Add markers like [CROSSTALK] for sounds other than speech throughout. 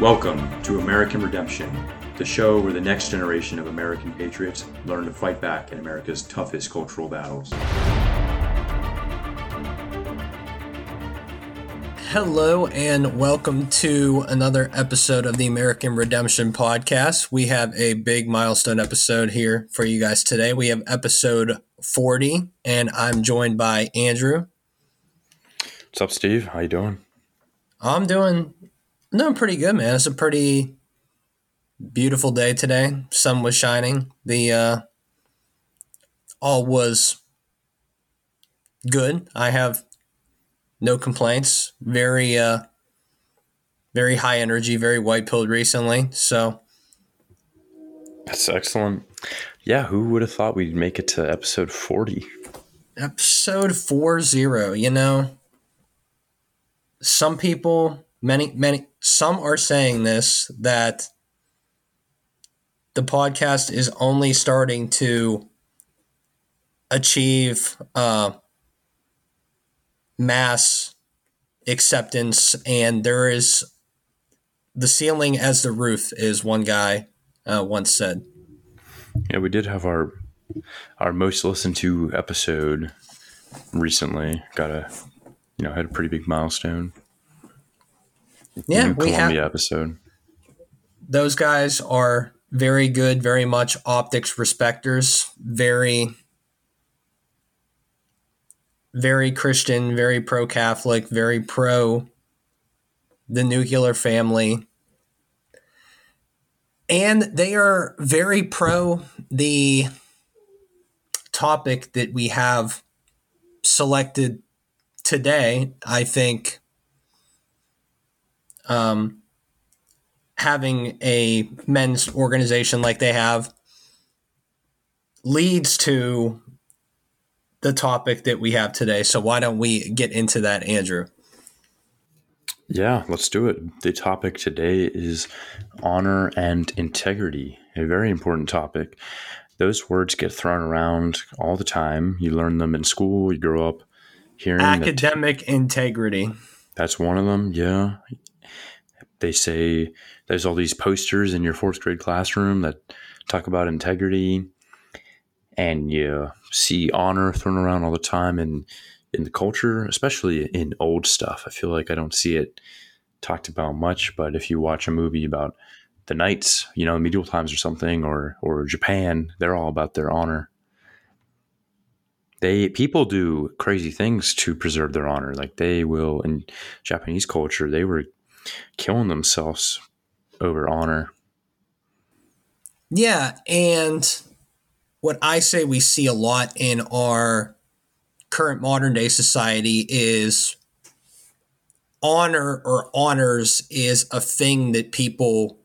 Welcome to American Redemption, the show where the next generation of American patriots learn to fight back in America's toughest cultural battles. Hello, and welcome to another episode of the American Redemption Podcast. We have a big milestone episode here for you guys today. We have episode 40, and I'm joined by Andrew. What's up, Steve? How you doing? I'm doing doing pretty good, man. It's a pretty beautiful day today. Sun was shining. The uh, all was good. I have no complaints. Very uh, very high energy. Very white pilled recently. So that's excellent. Yeah, who would have thought we'd make it to episode forty? Episode four zero. You know, some people many many some are saying this that the podcast is only starting to achieve uh, mass acceptance and there is the ceiling as the roof is one guy uh, once said. Yeah we did have our our most listened to episode recently. Got a you know had a pretty big milestone yeah, New we Columbia have, episode. Those guys are very good, very much optics respecters, very very Christian, very pro Catholic, very pro the nuclear family. And they are very pro the topic that we have selected today. I think um, having a men's organization like they have leads to the topic that we have today. So why don't we get into that, Andrew? Yeah, let's do it. The topic today is honor and integrity, a very important topic. Those words get thrown around all the time. You learn them in school, you grow up hearing academic that, integrity. That's one of them. Yeah they say there's all these posters in your fourth grade classroom that talk about integrity and you see honor thrown around all the time in in the culture especially in old stuff. I feel like i don't see it talked about much but if you watch a movie about the knights you know medieval times or something or or japan they're all about their honor. They people do crazy things to preserve their honor. Like they will in japanese culture they were killing themselves over honor. Yeah, and what I say we see a lot in our current modern day society is honor or honors is a thing that people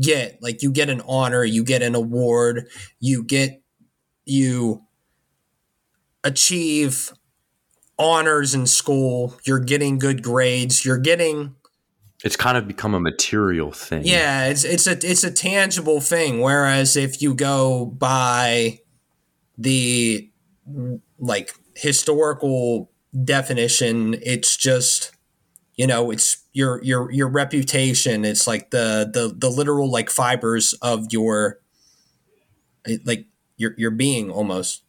get. Like you get an honor, you get an award, you get you achieve honors in school, you're getting good grades, you're getting it's kind of become a material thing. Yeah, it's it's a it's a tangible thing. Whereas if you go by the like historical definition, it's just you know it's your your your reputation. It's like the the the literal like fibers of your like your your being almost.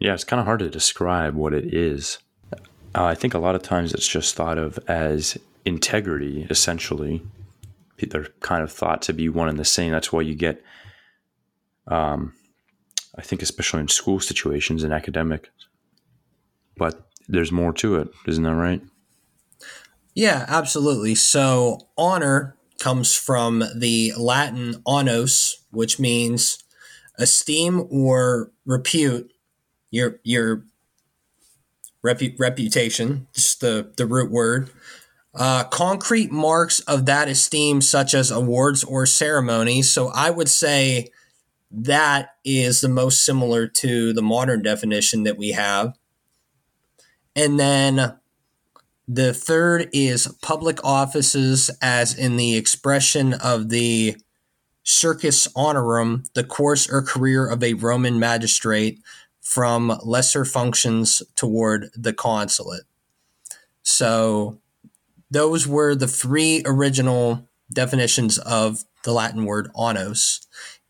Yeah, it's kind of hard to describe what it is. Uh, I think a lot of times it's just thought of as integrity, essentially. They're kind of thought to be one and the same. That's why you get, um, I think, especially in school situations and academic. But there's more to it, isn't that right? Yeah, absolutely. So honor comes from the Latin honus, which means esteem or repute. Your your repu- reputation, just the the root word. Uh, concrete marks of that esteem, such as awards or ceremonies. So I would say that is the most similar to the modern definition that we have. And then the third is public offices, as in the expression of the cursus honorum, the course or career of a Roman magistrate from lesser functions toward the consulate. So those were the three original definitions of the Latin word honors.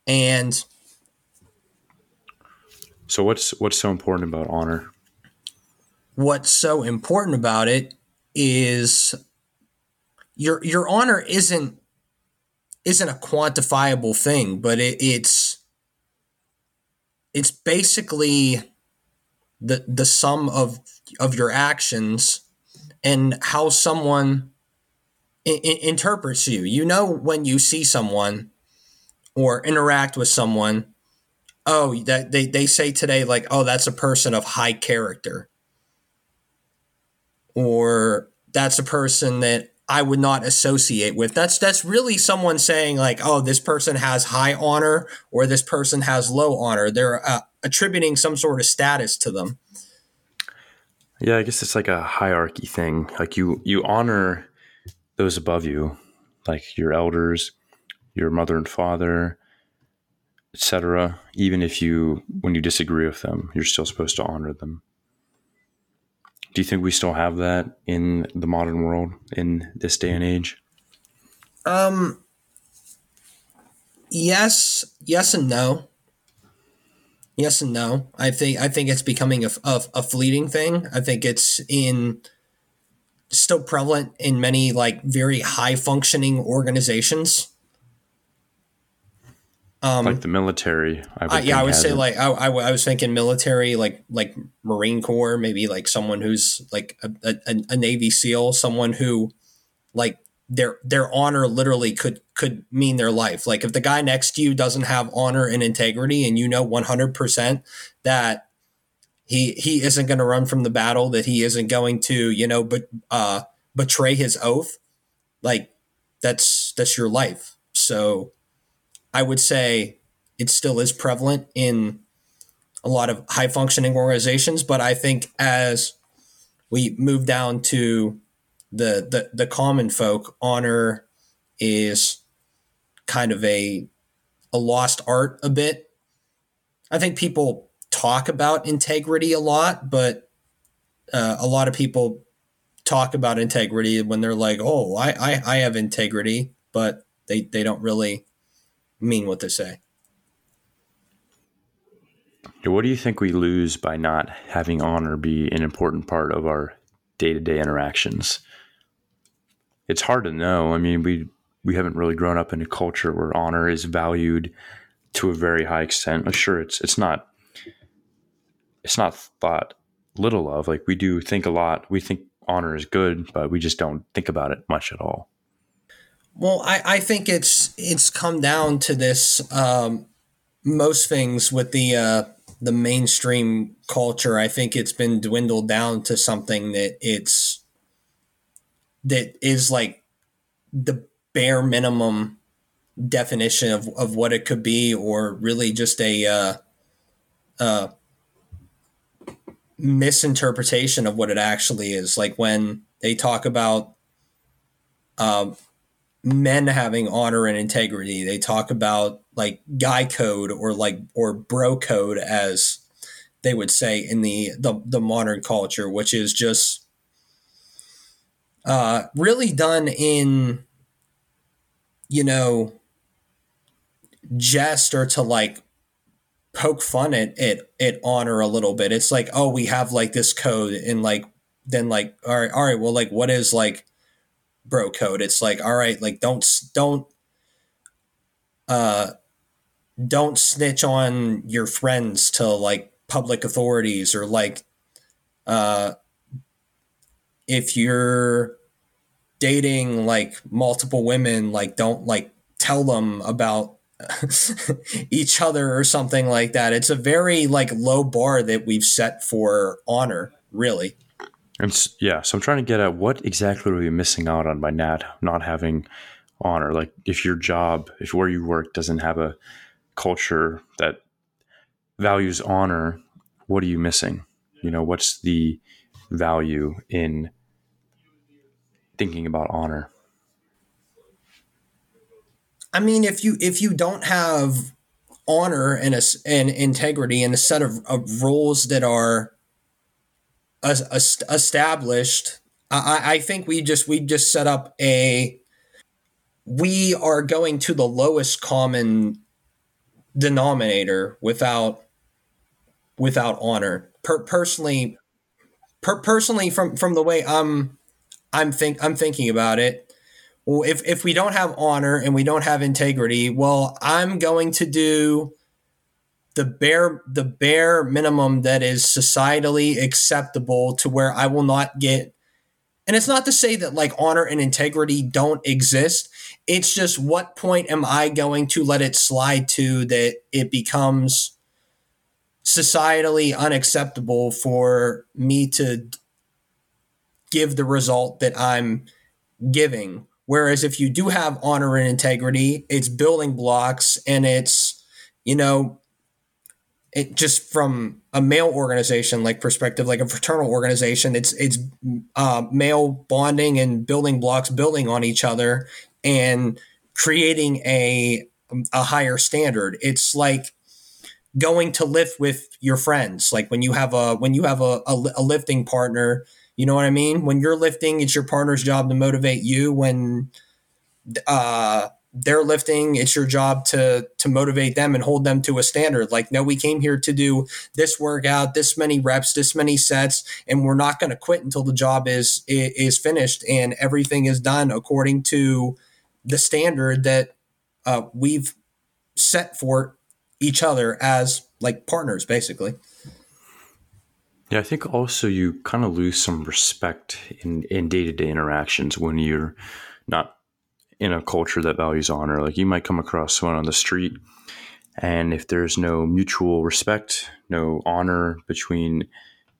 And so what's what's so important about honor? What's so important about it is your your honor isn't isn't a quantifiable thing, but it, it's it's basically the the sum of of your actions and how someone I- interprets you. You know when you see someone or interact with someone, oh, that they, they say today like, oh, that's a person of high character. Or that's a person that I would not associate with. That's that's really someone saying like, oh, this person has high honor or this person has low honor. They're uh, attributing some sort of status to them. Yeah, I guess it's like a hierarchy thing. Like you you honor those above you, like your elders, your mother and father, etc. Even if you when you disagree with them, you're still supposed to honor them. Do you think we still have that in the modern world in this day and age? Um yes, yes and no. Yes and no. I think I think it's becoming a, a, a fleeting thing. I think it's in still prevalent in many like very high functioning organizations. Um, like the military, I would yeah, I would say it. like I, I, I, was thinking military, like like Marine Corps, maybe like someone who's like a, a, a Navy SEAL, someone who like their their honor literally could could mean their life. Like if the guy next to you doesn't have honor and integrity, and you know one hundred percent that he he isn't going to run from the battle, that he isn't going to you know but uh, betray his oath, like that's that's your life. So I would say it still is prevalent in a lot of high functioning organizations, but I think as we move down to the the the common folk, honor is kind of a a lost art a bit. I think people talk about integrity a lot, but uh, a lot of people talk about integrity when they're like, "Oh, I, I, I have integrity," but they, they don't really mean what they say. What do you think we lose by not having honor be an important part of our day to day interactions? it's hard to know. I mean, we we haven't really grown up in a culture where honor is valued to a very high extent. I'm sure, it's it's not it's not thought little of. Like we do think a lot. We think honor is good, but we just don't think about it much at all. Well, I, I think it's it's come down to this. Um, most things with the uh, the mainstream culture, I think it's been dwindled down to something that it's that is like the bare minimum definition of, of what it could be or really just a uh, uh, misinterpretation of what it actually is like when they talk about uh, men having honor and integrity they talk about like guy code or like or bro code as they would say in the the, the modern culture which is just uh, really done in, you know, jest or to like poke fun at it at honor a little bit. It's like, oh, we have like this code and like then like all right, all right, well like what is like bro code? It's like all right, like don't don't uh don't snitch on your friends to like public authorities or like uh if you're dating like multiple women, like don't like tell them about [LAUGHS] each other or something like that. It's a very like low bar that we've set for honor, really. And yeah, so I'm trying to get at what exactly are we missing out on by not not having honor? Like if your job, if where you work doesn't have a culture that values honor, what are you missing? You know, what's the value in thinking about honor? I mean, if you if you don't have honor and a, and integrity and a set of, of rules that are established I, I think we just we just set up a we are going to the lowest common denominator without without honor. Per, personally, per, personally from from the way I'm I'm think I'm thinking about it. Well, if if we don't have honor and we don't have integrity, well, I'm going to do the bare the bare minimum that is societally acceptable to where I will not get and it's not to say that like honor and integrity don't exist. It's just what point am I going to let it slide to that it becomes societally unacceptable for me to give the result that I'm giving. Whereas if you do have honor and integrity, it's building blocks and it's, you know, it just from a male organization like perspective, like a fraternal organization, it's it's uh, male bonding and building blocks, building on each other and creating a a higher standard. It's like going to lift with your friends. Like when you have a when you have a, a, a lifting partner, you know what I mean. When you're lifting, it's your partner's job to motivate you. When uh, they're lifting it's your job to to motivate them and hold them to a standard. Like no we came here to do this workout this many reps this many sets and we're not going to quit until the job is is finished and everything is done according to the standard that uh, we've set for each other as like partners basically. Yeah i think also you kind of lose some respect in in day-to-day interactions when you're not in a culture that values honor. Like you might come across someone on the street, and if there's no mutual respect, no honor between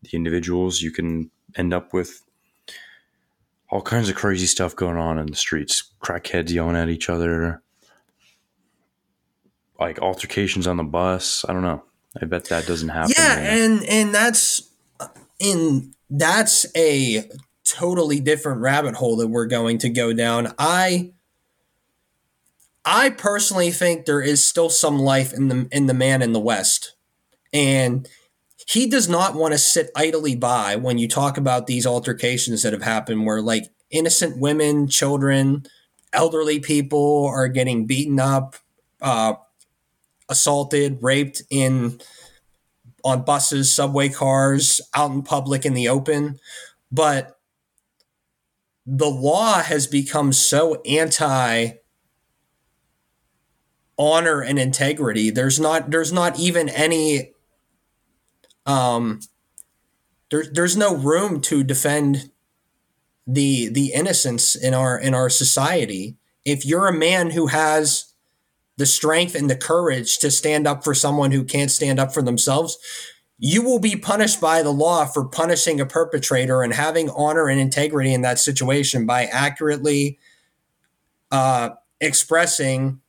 the individuals, you can end up with all kinds of crazy stuff going on in the streets. Crackheads yelling at each other, like altercations on the bus. I don't know. I bet that doesn't happen. Yeah, and and that's in that's a totally different rabbit hole that we're going to go down. I I personally think there is still some life in the in the man in the West, and he does not want to sit idly by when you talk about these altercations that have happened, where like innocent women, children, elderly people are getting beaten up, uh, assaulted, raped in on buses, subway cars, out in public in the open, but the law has become so anti honor and integrity. There's not there's not even any um there's there's no room to defend the the innocence in our in our society. If you're a man who has the strength and the courage to stand up for someone who can't stand up for themselves, you will be punished by the law for punishing a perpetrator and having honor and integrity in that situation by accurately uh, expressing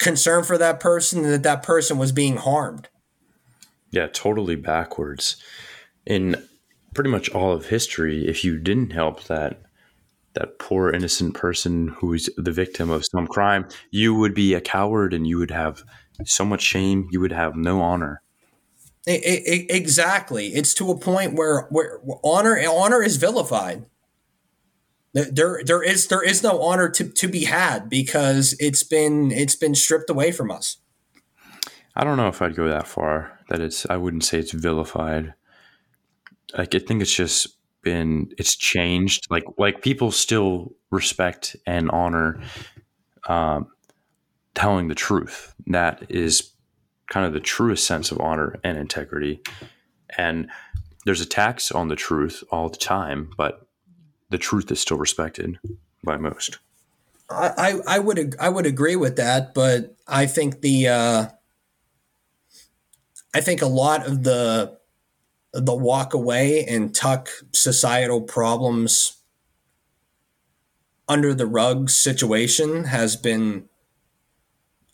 concern for that person and that that person was being harmed. Yeah, totally backwards. In pretty much all of history, if you didn't help that that poor innocent person who's the victim of some crime, you would be a coward and you would have so much shame, you would have no honor. It, it, exactly. It's to a point where, where honor honor is vilified. There, there is there is no honor to, to be had because it's been it's been stripped away from us. I don't know if I'd go that far. That it's I wouldn't say it's vilified. Like I think it's just been it's changed. Like like people still respect and honor um, telling the truth. That is kind of the truest sense of honor and integrity. And there's attacks on the truth all the time, but the truth is still respected by most. I, I would I would agree with that, but I think the uh, I think a lot of the the walk away and tuck societal problems under the rug situation has been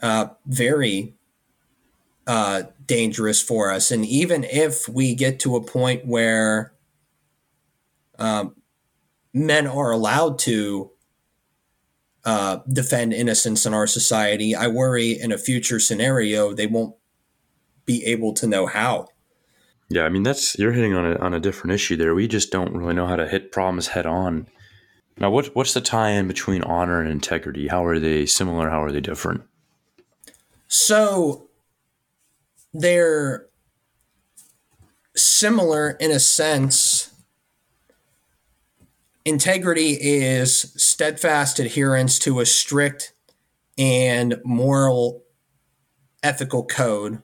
uh, very uh, dangerous for us. And even if we get to a point where um, men are allowed to uh, defend innocence in our society, I worry in a future scenario they won't be able to know how. Yeah, I mean that's you're hitting on a on a different issue there. We just don't really know how to hit problems head on. Now, what what's the tie-in between honor and integrity? How are they similar? How are they different? So they're similar in a sense. Integrity is steadfast adherence to a strict and moral ethical code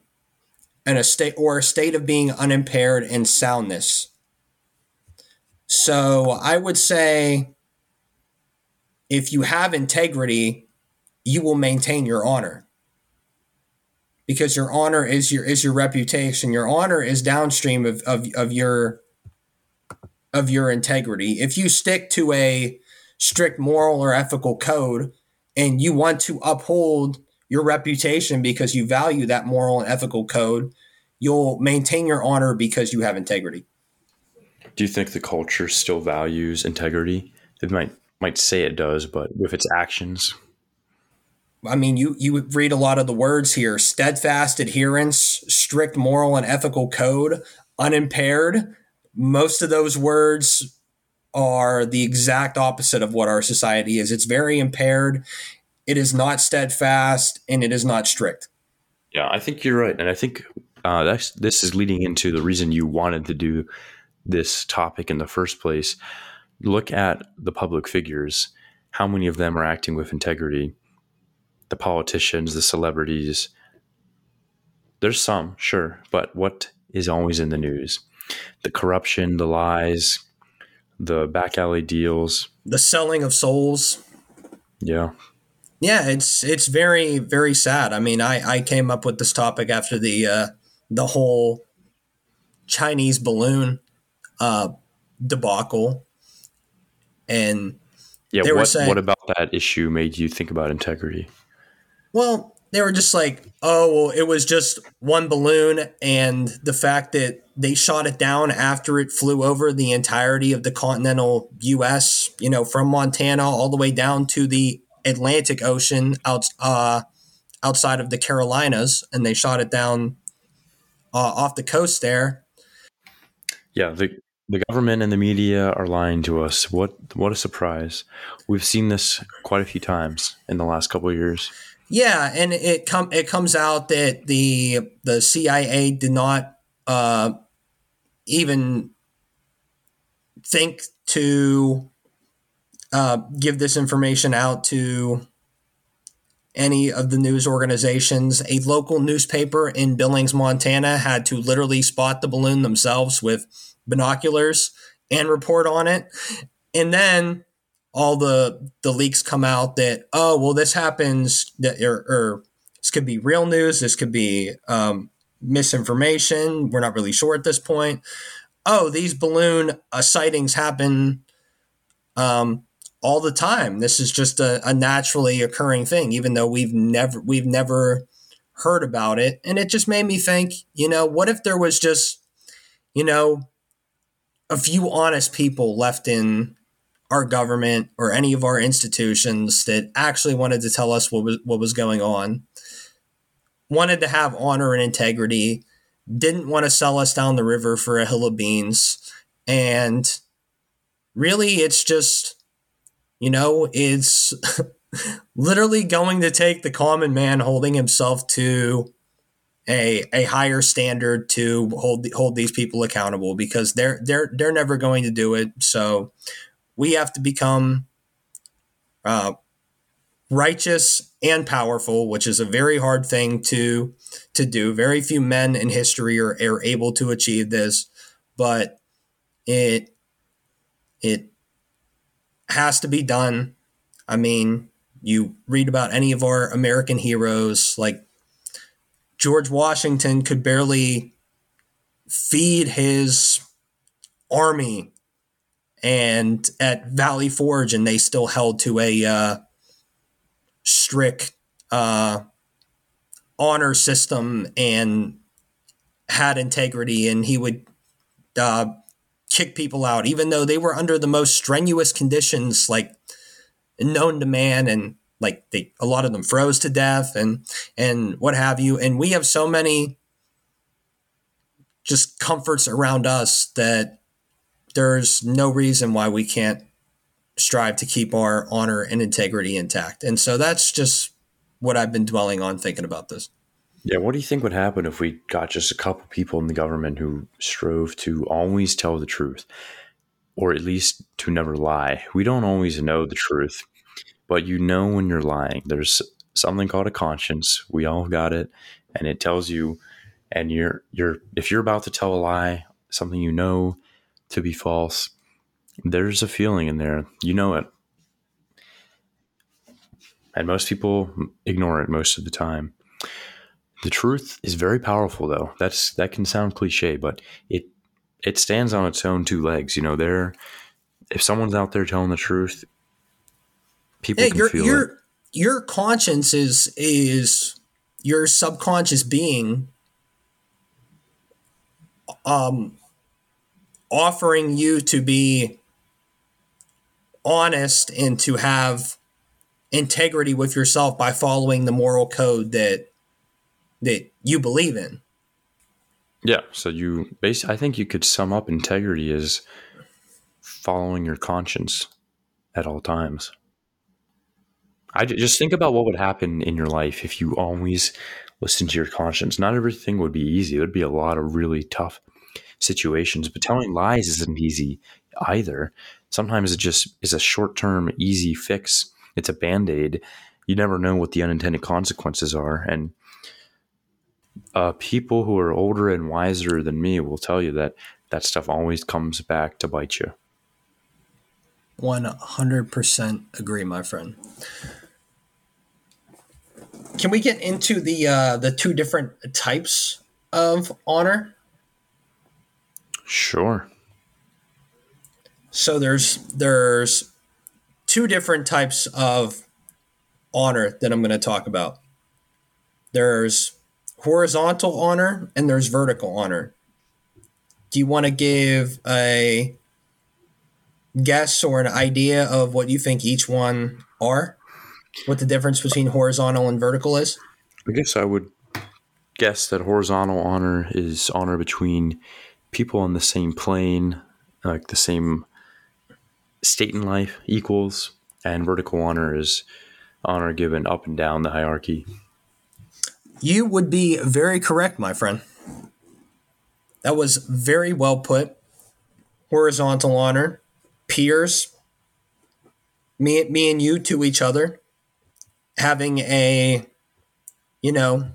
and a state or a state of being unimpaired in soundness. So I would say if you have integrity, you will maintain your honor. Because your honor is your is your reputation. Your honor is downstream of, of, of your of your integrity. If you stick to a strict moral or ethical code and you want to uphold your reputation because you value that moral and ethical code, you'll maintain your honor because you have integrity. Do you think the culture still values integrity? It might might say it does, but with its actions. I mean, you you read a lot of the words here: steadfast adherence, strict moral and ethical code, unimpaired. Most of those words are the exact opposite of what our society is. It's very impaired. It is not steadfast and it is not strict. Yeah, I think you're right, and I think uh, that's this is leading into the reason you wanted to do this topic in the first place. Look at the public figures. How many of them are acting with integrity? The politicians, the celebrities. There's some, sure, but what is always in the news? The corruption, the lies, the back alley deals, the selling of souls. Yeah. Yeah, it's it's very very sad. I mean, I I came up with this topic after the uh, the whole Chinese balloon uh, debacle, and yeah, what saying, what about that issue made you think about integrity? Well, they were just like, oh, well, it was just one balloon, and the fact that they shot it down after it flew over the entirety of the continental U.S., you know, from Montana all the way down to the Atlantic Ocean out uh, outside of the Carolinas, and they shot it down uh, off the coast there. Yeah, the the government and the media are lying to us. What what a surprise! We've seen this quite a few times in the last couple of years. Yeah, and it come it comes out that the the CIA did not uh, even think to uh, give this information out to any of the news organizations. A local newspaper in Billings, Montana had to literally spot the balloon themselves with binoculars and report on it. And then all the the leaks come out that oh well this happens that or, or this could be real news this could be um, misinformation we're not really sure at this point oh these balloon uh, sightings happen um, all the time. This is just a, a naturally occurring thing, even though we've never we've never heard about it. And it just made me think, you know, what if there was just, you know, a few honest people left in our government or any of our institutions that actually wanted to tell us what was what was going on, wanted to have honor and integrity, didn't want to sell us down the river for a hill of beans, and really it's just you know, it's [LAUGHS] literally going to take the common man holding himself to a a higher standard to hold hold these people accountable because they're they're they're never going to do it. So we have to become uh, righteous and powerful, which is a very hard thing to to do. Very few men in history are, are able to achieve this, but it it has to be done. I mean, you read about any of our American heroes, like George Washington could barely feed his army and at Valley Forge, and they still held to a uh, strict uh, honor system and had integrity, and he would uh, kick people out, even though they were under the most strenuous conditions, like known to man, and like they a lot of them froze to death and and what have you. And we have so many just comforts around us that there's no reason why we can't strive to keep our honor and integrity intact. And so that's just what I've been dwelling on thinking about this. Yeah, what do you think would happen if we got just a couple people in the government who strove to always tell the truth, or at least to never lie? We don't always know the truth, but you know when you're lying. There's something called a conscience. We all got it, and it tells you. And you're you're if you're about to tell a lie, something you know to be false, there's a feeling in there. You know it. And most people ignore it most of the time. The truth is very powerful though. That's that can sound cliche, but it it stands on its own two legs. You know, there if someone's out there telling the truth, people hey, can your, feel your, it. Your conscience is is your subconscious being um offering you to be honest and to have integrity with yourself by following the moral code that that you believe in. Yeah. So you base I think you could sum up integrity as following your conscience at all times. I just think about what would happen in your life if you always listen to your conscience. Not everything would be easy. There'd be a lot of really tough situations, but telling lies isn't easy either. Sometimes it just is a short term, easy fix. It's a band aid. You never know what the unintended consequences are. And uh, people who are older and wiser than me will tell you that that stuff always comes back to bite you. 100% agree, my friend. Can we get into the uh, the two different types of honor? Sure. So there's there's two different types of honor that I'm going to talk about. There's horizontal honor and there's vertical honor. Do you want to give a guess or an idea of what you think each one are? What the difference between horizontal and vertical is? I guess I would guess that horizontal honor is honor between people on the same plane, like the same state in life, equals, and vertical honor is honor given up and down the hierarchy. You would be very correct, my friend. That was very well put. Horizontal honor, peers, me, me and you to each other, having a, you know,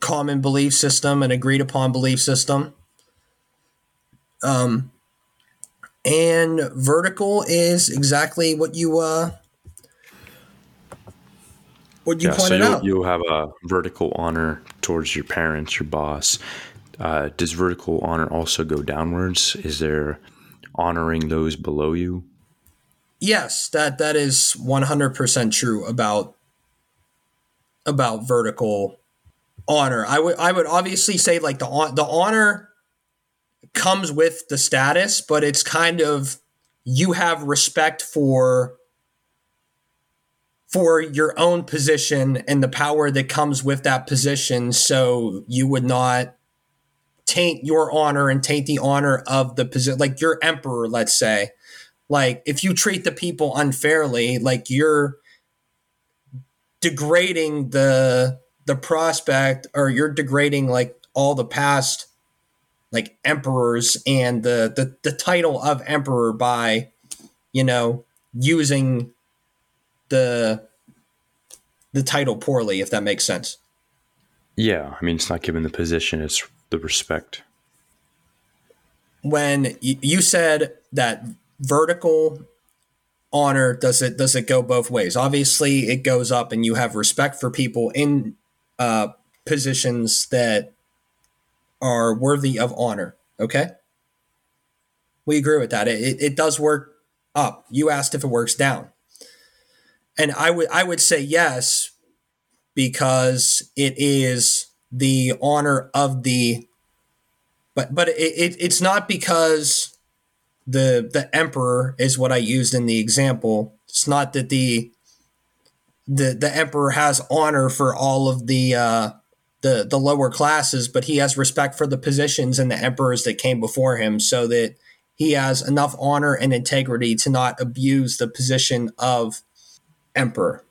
common belief system, an agreed upon belief system. Um, and vertical is exactly what you uh, what you yeah, so pointed you'll, out. you'll have a vertical honor towards your parents, your boss. Uh, does vertical honor also go downwards? Is there honoring those below you? Yes, that that is one hundred percent true about about vertical honor. I would I would obviously say like the the honor comes with the status, but it's kind of you have respect for for your own position and the power that comes with that position. So you would not taint your honor and taint the honor of the position like your emperor let's say. Like if you treat the people unfairly like you're degrading the the prospect or you're degrading like all the past like emperors and the the, the title of emperor by you know using the the title poorly if that makes sense Yeah, I mean, it's not given the position; it's the respect. when you said that vertical honor does it does it go both ways obviously it goes up and you have respect for people in uh, positions that are worthy of honor okay? We agree with that. It, it, it does work up. You asked if it works down. And i would i would say yes because it is the honor of the but but it, it, it's not because the the emperor is what I used in the example. It's not that the the the emperor has honor for all of the uh, the the lower classes, but he has respect for the positions and the emperors that came before him, so that he has enough honor and integrity to not abuse the position of emperor.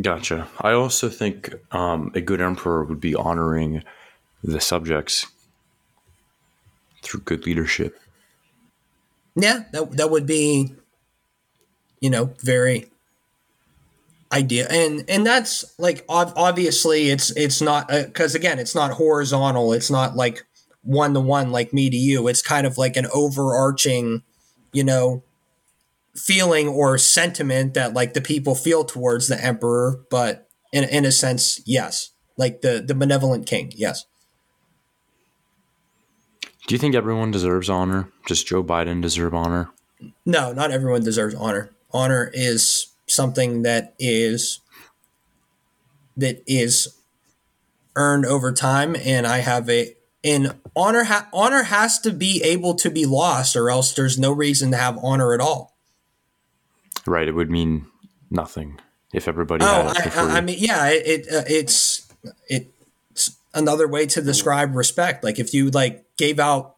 Gotcha. I also think um, a good emperor would be honoring the subjects through good leadership. Yeah, that that would be, you know, very idea, and and that's like obviously it's it's not because uh, again it's not horizontal. It's not like one to one like me to you. It's kind of like an overarching, you know, feeling or sentiment that like the people feel towards the emperor. But in in a sense, yes, like the the benevolent king, yes. Do you think everyone deserves honor? Does Joe Biden deserve honor? No, not everyone deserves honor. Honor is something that is that is earned over time and I have a and honor ha- honor has to be able to be lost or else there's no reason to have honor at all. Right, it would mean nothing if everybody oh, I, I, mean yeah, it, it uh, it's it's another way to describe respect. Like if you like gave out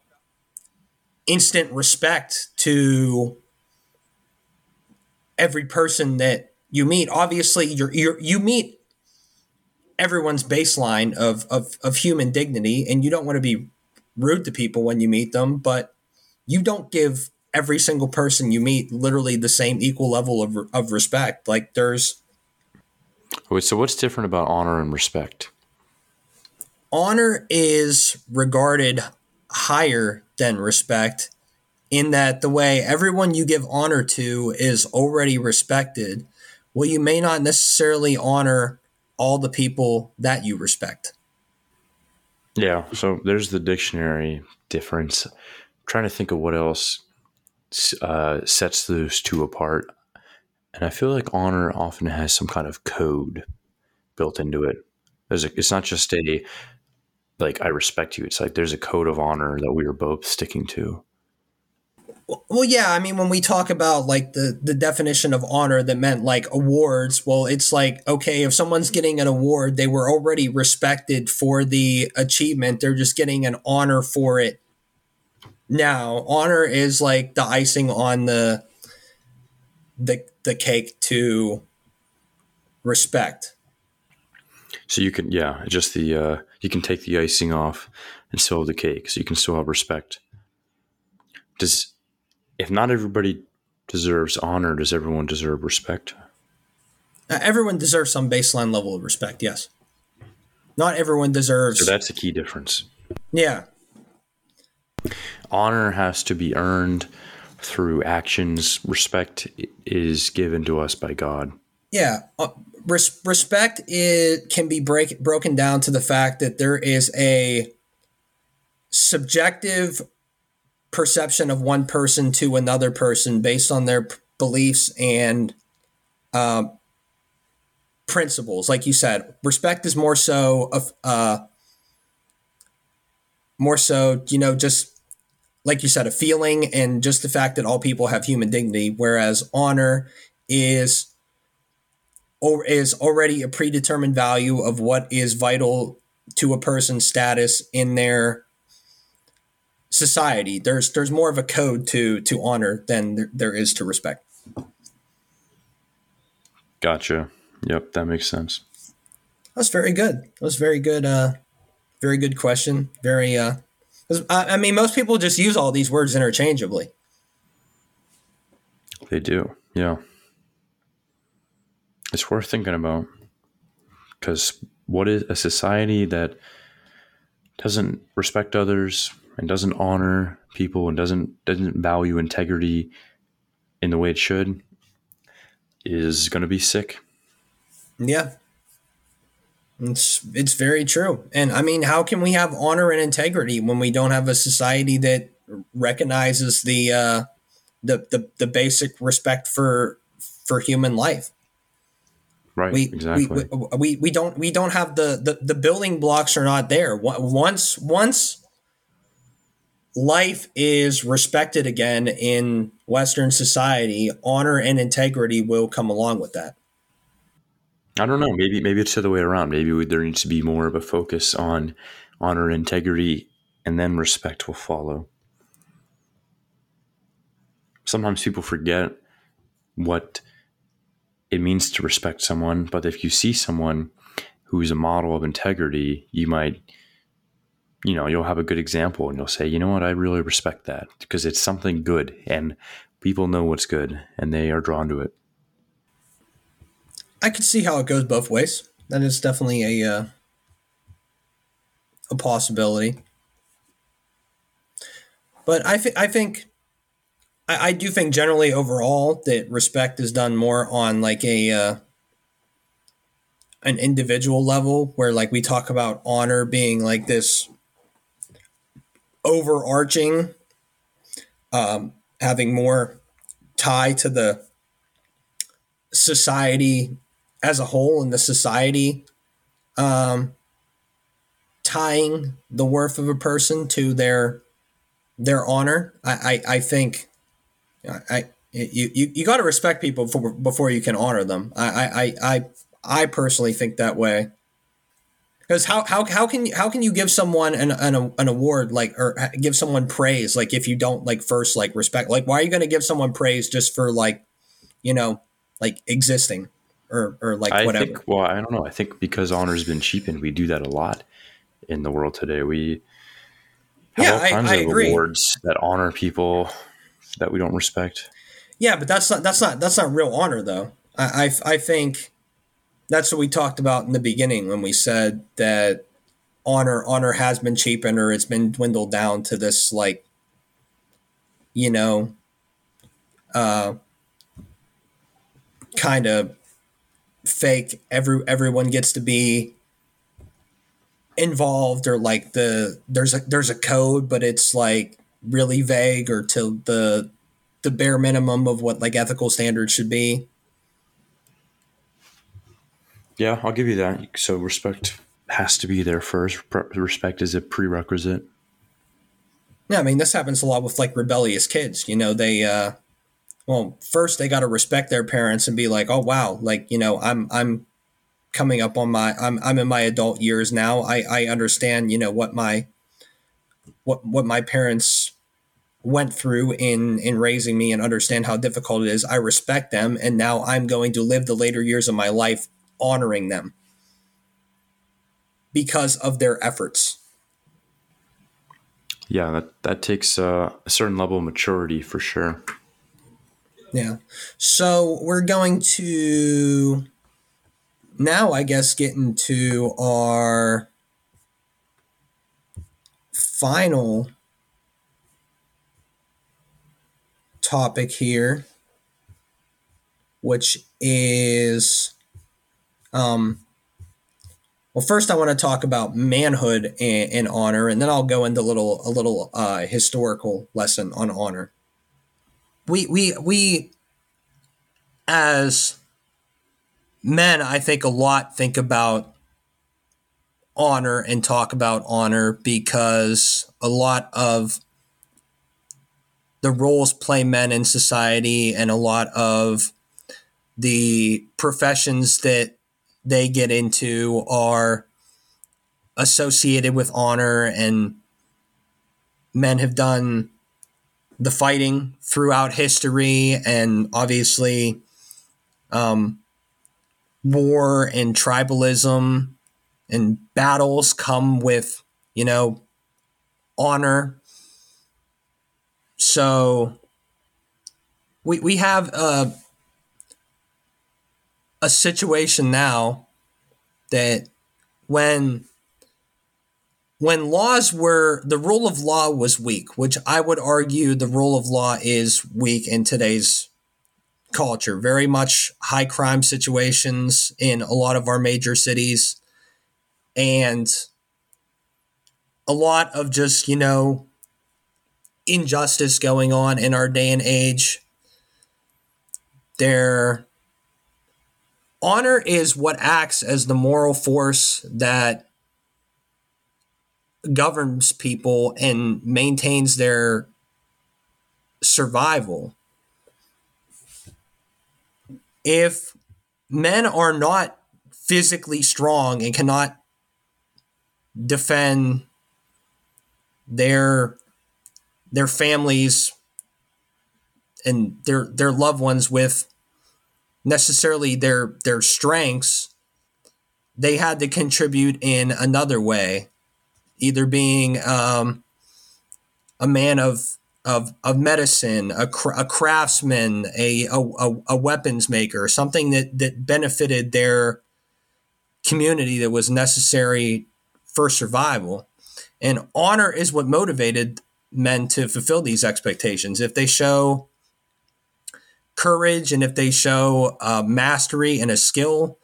instant respect to every person that you meet. Obviously, you're, you're you meet everyone's baseline of, of of human dignity, and you don't want to be rude to people when you meet them, but you don't give every single person you meet literally the same equal level of, of respect. Like there's. Wait, so what's different about honor and respect? Honor is regarded higher than respect in that the way everyone you give honor to is already respected, well, you may not necessarily honor all the people that you respect. Yeah, so there's the dictionary difference. I'm trying to think of what else uh, sets those two apart. And I feel like honor often has some kind of code built into it. There's a, it's not just a like I respect you. It's like there's a code of honor that we are both sticking to. Well, yeah, I mean, when we talk about like the the definition of honor that meant like awards, well, it's like okay, if someone's getting an award, they were already respected for the achievement. They're just getting an honor for it. Now, honor is like the icing on the the the cake to respect. So you can, yeah, just the uh, you can take the icing off and still have the cake, so you can still have respect. Does if not everybody deserves honor, does everyone deserve respect? Uh, everyone deserves some baseline level of respect. Yes. Not everyone deserves. So that's the key difference. Yeah. Honor has to be earned through actions. Respect is given to us by God. Yeah. Uh, res- respect it can be break broken down to the fact that there is a subjective perception of one person to another person based on their p- beliefs and uh, principles. Like you said, respect is more so of uh, more so, you know, just like you said, a feeling and just the fact that all people have human dignity. Whereas honor is or is already a predetermined value of what is vital to a person's status in their society. There's there's more of a code to to honor than there, there is to respect. Gotcha. Yep, that makes sense. That's very good. That was very good. Uh, very good question. Very. Uh, I, I mean, most people just use all these words interchangeably. They do. Yeah. It's worth thinking about because what is a society that doesn't respect others, and doesn't honor people and doesn't doesn't value integrity in the way it should is going to be sick. Yeah. It's it's very true. And I mean, how can we have honor and integrity when we don't have a society that recognizes the uh the the, the basic respect for for human life? Right. We, exactly. We, we, we don't we don't have the, the the building blocks are not there. Once once life is respected again in Western society, honor and integrity will come along with that. I don't know. Maybe maybe it's the other way around. Maybe we, there needs to be more of a focus on honor and integrity, and then respect will follow. Sometimes people forget what it means to respect someone, but if you see someone who is a model of integrity, you might, you know, you'll have a good example and you'll say, you know what, I really respect that because it's something good and people know what's good and they are drawn to it. I could see how it goes both ways. That is definitely a uh, a possibility. But I, th- I think I, I do think generally overall that respect is done more on like a uh, an individual level where like we talk about honor being like this overarching um, having more tie to the society as a whole and the society um, tying the worth of a person to their their honor. I, I, I think I, you, you, you got to respect people before, before you can honor them. I, I, I, I personally think that way. Because how, how, how can you, how can you give someone an, an, an award like or uh, give someone praise like if you don't like first like respect like why are you going to give someone praise just for like you know like existing or, or like I whatever. Think, well, I don't know. I think because honor's been cheapened, we do that a lot in the world today. We have Yeah, all I- I of agree. awards that honor people that we don't respect. Yeah, but that's not that's not that's not real honor though. I I, I think that's what we talked about in the beginning when we said that honor honor has been cheapened or it's been dwindled down to this like you know uh kind of fake every everyone gets to be involved or like the there's a there's a code but it's like really vague or to the the bare minimum of what like ethical standards should be. Yeah, I'll give you that. So respect has to be there first. Respect is a prerequisite. Yeah, I mean this happens a lot with like rebellious kids. You know, they uh well, first they got to respect their parents and be like, "Oh wow, like, you know, I'm I'm coming up on my I'm I'm in my adult years now. I I understand, you know, what my what what my parents went through in in raising me and understand how difficult it is. I respect them and now I'm going to live the later years of my life honoring them because of their efforts. Yeah, that that takes uh, a certain level of maturity for sure. Yeah. So we're going to now, I guess, get into our final topic here, which is um, well, first I want to talk about manhood and, and honor, and then I'll go into a little a little uh, historical lesson on honor. We we we as men, I think a lot think about honor and talk about honor because a lot of the roles play men in society and a lot of the professions that they get into are associated with honor and men have done the fighting throughout history and obviously um, war and tribalism and battles come with you know honor. So we, we have a, a situation now that when when laws were the rule of law was weak which i would argue the rule of law is weak in today's culture. Very much high crime situations in a lot of our major cities and a lot of just you know injustice going on in our day and age. Their honor is what acts as the moral force that governs people and maintains their survival. If men are not physically strong and cannot defend their their families and their their loved ones with necessarily their their strengths they had to contribute in another way either being um, a man of of, of medicine, a, cr- a craftsman, a, a, a weapons maker, something that, that benefited their community that was necessary for survival. And honor is what motivated men to fulfill these expectations. If they show courage and if they show uh, mastery and a skill,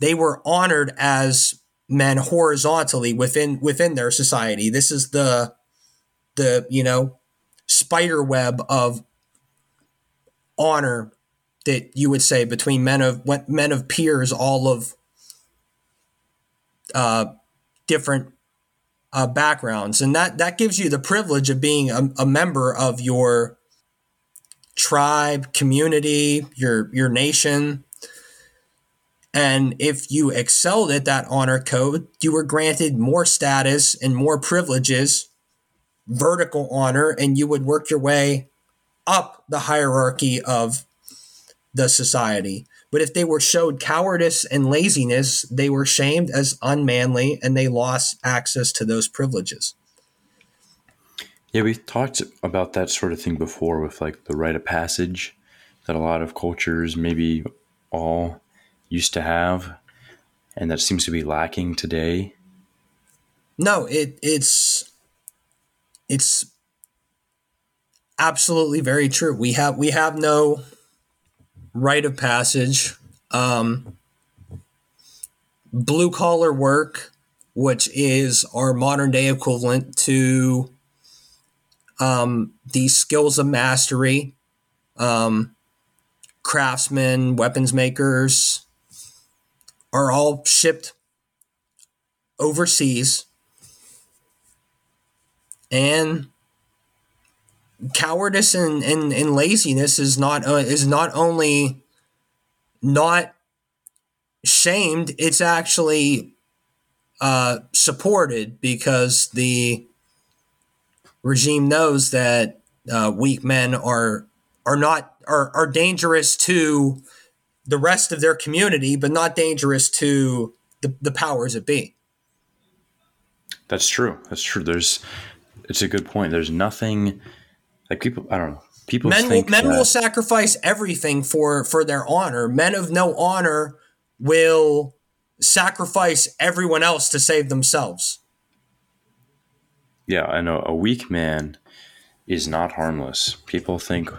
they were honored as men horizontally within within their society. This is the the you know spider web of honor that you would say between men of what men of peers, all of uh, different uh, backgrounds, and that that gives you the privilege of being a, a member of your tribe, community, your your nation. And if you excelled at that honor code, you were granted more status and more privileges, vertical honor, and you would work your way up the hierarchy of the society. But if they were showed cowardice and laziness, they were shamed as unmanly and they lost access to those privileges. Yeah, we've talked about that sort of thing before with like the rite of passage that a lot of cultures, maybe all, used to have, and that seems to be lacking today. No, it it's it's absolutely very true. We have we have no rite of passage, um, blue collar work, which is our modern day equivalent to um, these skills of mastery, um, craftsmen, weapons makers, are all shipped overseas. And cowardice and, and, and laziness is not uh, is not only not shamed it's actually uh, supported because the regime knows that uh, weak men are are not are, are dangerous to the rest of their community but not dangerous to the, the powers that be that's true that's true there's it's a good point there's nothing like people, I don't know. People men will, men will sacrifice everything for for their honor. Men of no honor will sacrifice everyone else to save themselves. Yeah, I know. A weak man is not harmless. People think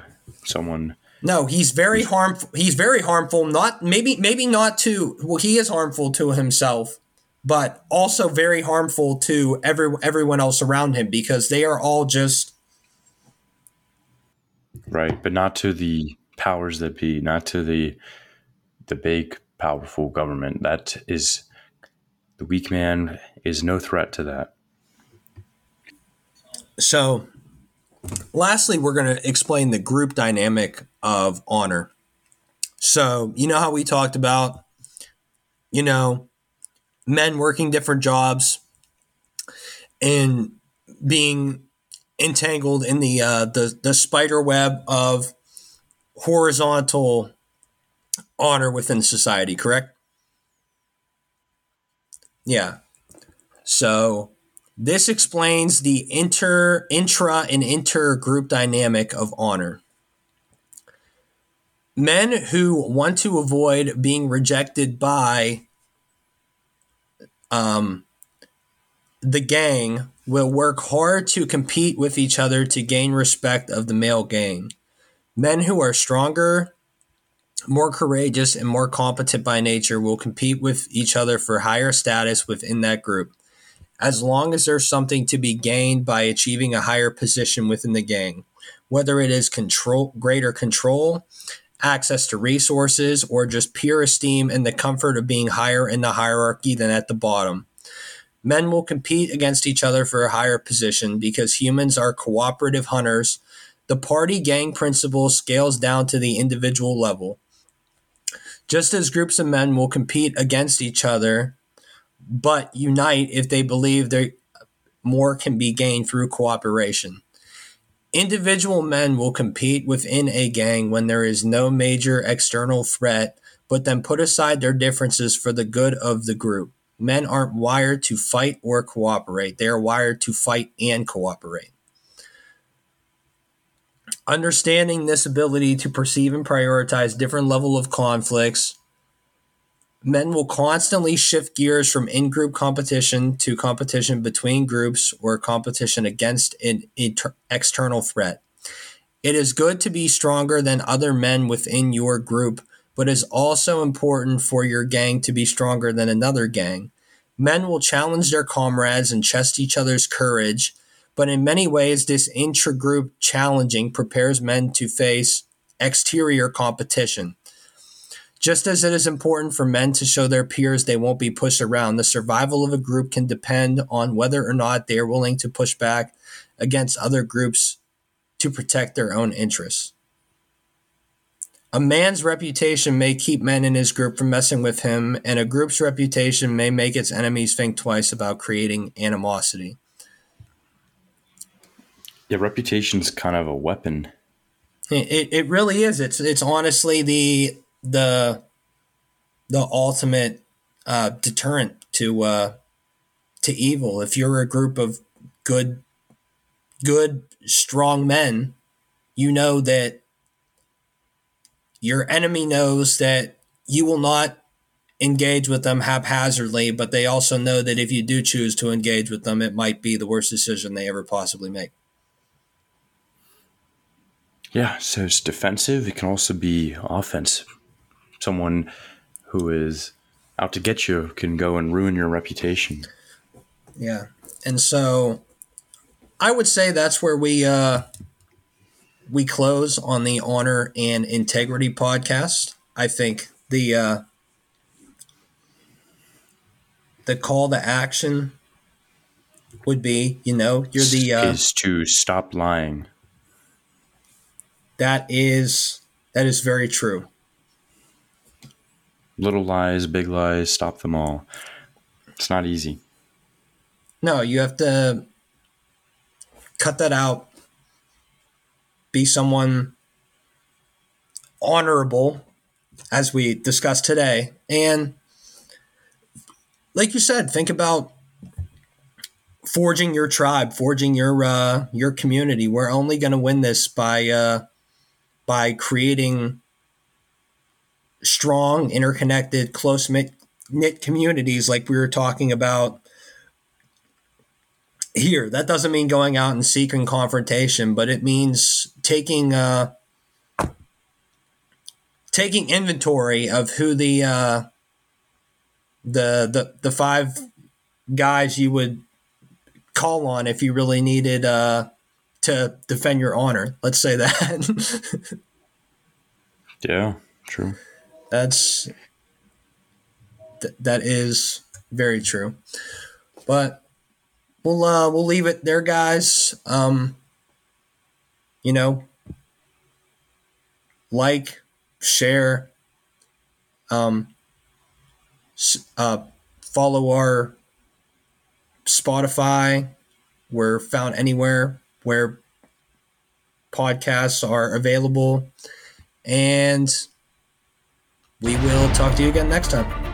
someone. No, he's very harmful. He's very harmful. Not maybe maybe not to well, he is harmful to himself, but also very harmful to every everyone else around him because they are all just right? But not to the powers that be, not to the the big powerful government. That is the weak man is no threat to that. So, lastly, we're going to explain the group dynamic of honor. So, you know how we talked about, you know, men working different jobs and being entangled in the uh, the the spider web of horizontal honor within society. Correct? Yeah. So this explains the inter intra and inter group dynamic of honor. Men who want to avoid being rejected by um, the gang will work hard to compete with each other to gain respect of the male gang. Men who are stronger, more courageous, and more competent by nature will compete with each other for higher status within that group, as long as there's something to be gained by achieving a higher position within the gang, whether it is control, greater control, access to resources, or just pure esteem and the comfort of being higher in the hierarchy than at the bottom. Men will compete against each other for a higher position because humans are cooperative hunters. The party gang principle scales down to the individual level. Just as groups of men will compete against each other, but unite if they believe there more can be gained through cooperation. Individual men will compete within a gang when there is no major external threat, but then put aside their differences for the good of the group. Men aren't wired to fight or cooperate, they are wired to fight and cooperate. Understanding this ability to perceive and prioritize different level of conflicts men will constantly shift gears from in-group competition to competition between groups or competition against an inter- external threat. It is good to be stronger than other men within your group, but is also important for your gang to be stronger than another gang. Men will challenge their comrades and test each other's courage, but in many ways, this intra-group challenging prepares men to face exterior competition. Just as it is important for men to show their peers they won't be pushed around, the survival of a group can depend on whether or not they are willing to push back against other groups to protect their own interests. A man's reputation may keep men in his group from messing with him, and a group's reputation may make its enemies think twice about creating animosity. Yeah, reputation's kind of a weapon. It, it really is. It's it's honestly the the the ultimate uh, deterrent to uh, to evil. If you're a group of good good strong men, you know that your enemy knows that you will not engage with them haphazardly, but they also know that if you do choose to engage with them, it might be the worst decision they ever possibly make. Yeah, so it's defensive. It can also be offensive someone who is out to get you can go and ruin your reputation. Yeah. And so I would say that's where we uh we close on the honor and integrity podcast. I think the uh the call to action would be, you know, you're the uh, is to stop lying. That is that is very true little lies, big lies, stop them all. It's not easy. No, you have to cut that out. Be someone honorable, as we discussed today. And like you said, think about forging your tribe, forging your uh, your community. We're only going to win this by uh, by creating strong, interconnected, close knit communities like we were talking about here. That doesn't mean going out and seeking confrontation, but it means taking uh, taking inventory of who the uh, the the the five guys you would call on if you really needed uh, to defend your honor. Let's say that. [LAUGHS] yeah, true. That's th- that is very true. But we'll uh, we'll leave it there, guys. Um, you know, like, share, um, uh, follow our Spotify. We're found anywhere where podcasts are available, and we will talk to you again next time.